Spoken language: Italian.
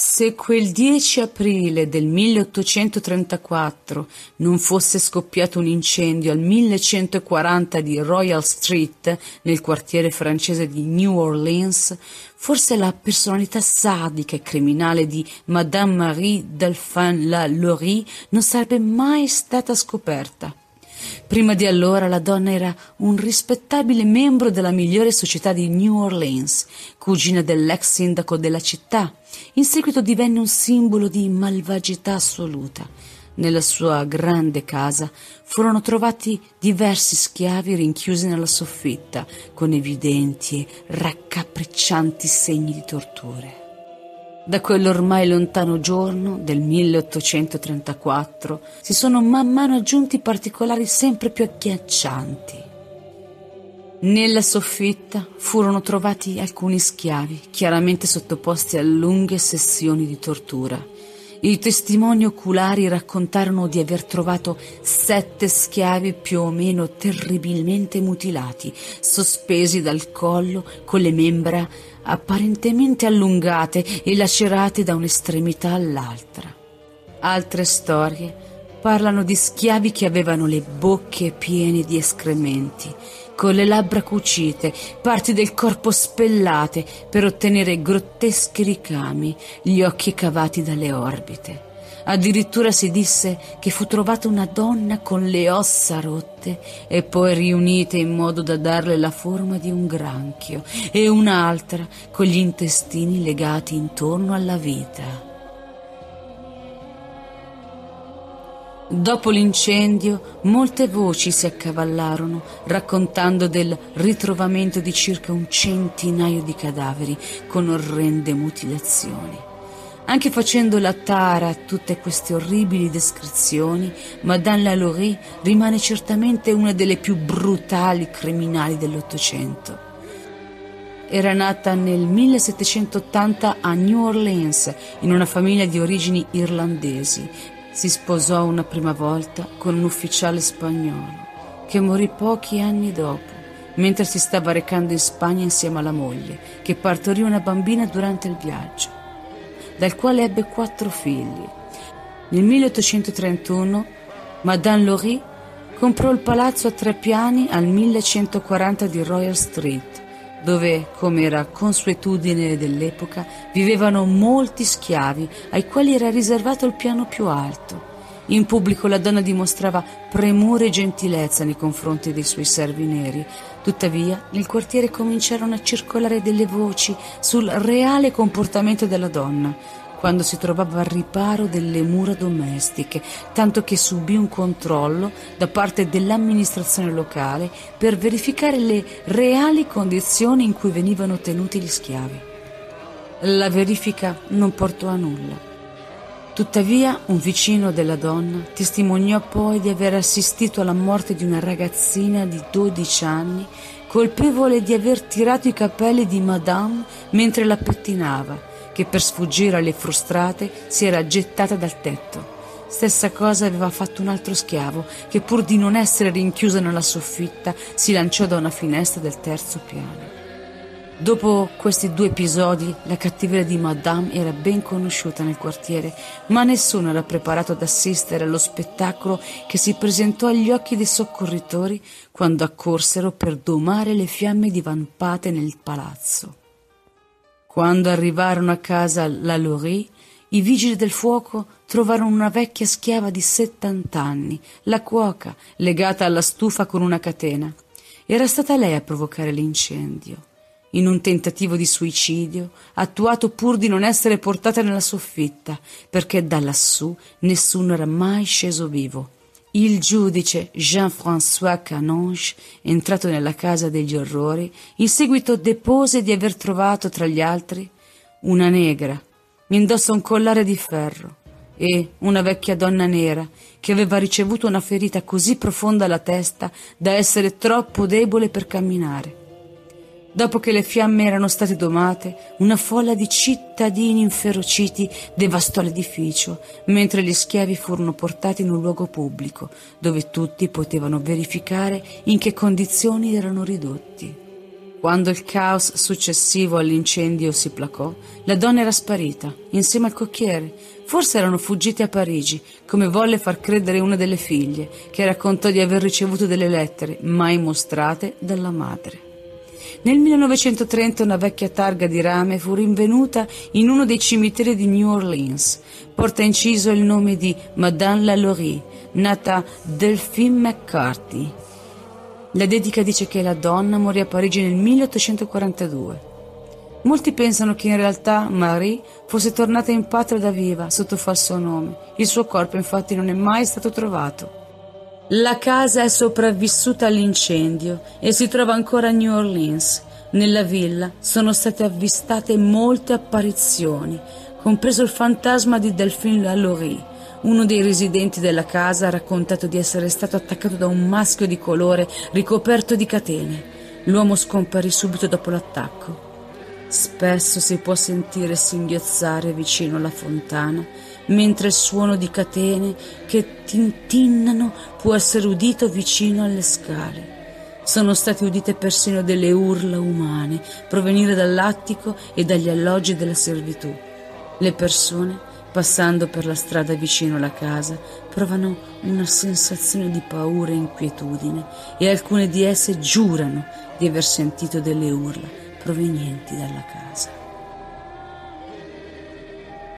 Se quel 10 aprile del 1834 non fosse scoppiato un incendio al 1140 di Royal Street, nel quartiere francese di New Orleans, forse la personalità sadica e criminale di Madame Marie Delphin La Laurie non sarebbe mai stata scoperta. Prima di allora la donna era un rispettabile membro della migliore società di New Orleans, cugina dell'ex sindaco della città. In seguito divenne un simbolo di malvagità assoluta. Nella sua grande casa furono trovati diversi schiavi rinchiusi nella soffitta, con evidenti e raccapriccianti segni di torture. Da quell'ormai lontano giorno del 1834 si sono man mano aggiunti particolari sempre più agghiaccianti. Nella soffitta furono trovati alcuni schiavi, chiaramente sottoposti a lunghe sessioni di tortura. I testimoni oculari raccontarono di aver trovato sette schiavi più o meno terribilmente mutilati, sospesi dal collo con le membra apparentemente allungate e lacerate da un'estremità all'altra. Altre storie parlano di schiavi che avevano le bocche piene di escrementi, con le labbra cucite, parti del corpo spellate per ottenere grotteschi ricami, gli occhi cavati dalle orbite. Addirittura si disse che fu trovata una donna con le ossa rotte e poi riunite in modo da darle la forma di un granchio e un'altra con gli intestini legati intorno alla vita. Dopo l'incendio, molte voci si accavallarono, raccontando del ritrovamento di circa un centinaio di cadaveri con orrende mutilazioni. Anche facendo la tara a tutte queste orribili descrizioni, Madame Lalaurie rimane certamente una delle più brutali criminali dell'Ottocento. Era nata nel 1780 a New Orleans in una famiglia di origini irlandesi. Si sposò una prima volta con un ufficiale spagnolo che morì pochi anni dopo, mentre si stava recando in Spagna insieme alla moglie, che partorì una bambina durante il viaggio dal quale ebbe quattro figli. Nel 1831 Madame Laurie comprò il palazzo a tre piani al 1140 di Royal Street, dove, come era consuetudine dell'epoca, vivevano molti schiavi ai quali era riservato il piano più alto. In pubblico la donna dimostrava premure e gentilezza nei confronti dei suoi servi neri. Tuttavia, nel quartiere cominciarono a circolare delle voci sul reale comportamento della donna, quando si trovava al riparo delle mura domestiche, tanto che subì un controllo da parte dell'amministrazione locale per verificare le reali condizioni in cui venivano tenuti gli schiavi. La verifica non portò a nulla. Tuttavia, un vicino della donna testimoniò poi di aver assistito alla morte di una ragazzina di 12 anni, colpevole di aver tirato i capelli di Madame mentre la pettinava, che per sfuggire alle frustrate si era gettata dal tetto. Stessa cosa aveva fatto un altro schiavo, che pur di non essere rinchiuso nella soffitta, si lanciò da una finestra del terzo piano. Dopo questi due episodi, la cattiveria di Madame era ben conosciuta nel quartiere, ma nessuno era preparato ad assistere allo spettacolo che si presentò agli occhi dei soccorritori quando accorsero per domare le fiamme divampate nel palazzo. Quando arrivarono a casa la Laurie, i vigili del fuoco trovarono una vecchia schiava di settant'anni, la cuoca, legata alla stufa con una catena. Era stata lei a provocare l'incendio in un tentativo di suicidio, attuato pur di non essere portata nella soffitta, perché da lassù nessuno era mai sceso vivo. Il giudice Jean-François Canonge, entrato nella casa degli orrori, in seguito depose di aver trovato tra gli altri una negra, indossa un collare di ferro, e una vecchia donna nera che aveva ricevuto una ferita così profonda alla testa da essere troppo debole per camminare. Dopo che le fiamme erano state domate, una folla di cittadini inferociti devastò l'edificio, mentre gli schiavi furono portati in un luogo pubblico, dove tutti potevano verificare in che condizioni erano ridotti. Quando il caos successivo all'incendio si placò, la donna era sparita, insieme al cocchiere. Forse erano fuggiti a Parigi, come volle far credere una delle figlie, che raccontò di aver ricevuto delle lettere, mai mostrate, dalla madre. Nel 1930 una vecchia targa di rame fu rinvenuta in uno dei cimiteri di New Orleans. Porta inciso il nome di Madame Lalaurie, nata Delphine McCarthy, la dedica dice che la donna morì a Parigi nel 1842. Molti pensano che in realtà Marie fosse tornata in patria da viva sotto falso nome. Il suo corpo infatti non è mai stato trovato. La casa è sopravvissuta all'incendio e si trova ancora a New Orleans. Nella villa sono state avvistate molte apparizioni, compreso il fantasma di Delphine Lalaurie, uno dei residenti della casa ha raccontato di essere stato attaccato da un maschio di colore ricoperto di catene. L'uomo scomparì subito dopo l'attacco. Spesso si può sentire singhiozzare vicino alla fontana, mentre il suono di catene che tintinnano può essere udito vicino alle scale. Sono state udite persino delle urla umane provenire dall'attico e dagli alloggi della servitù. Le persone Passando per la strada vicino alla casa, provano una sensazione di paura e inquietudine e alcune di esse giurano di aver sentito delle urla provenienti dalla casa.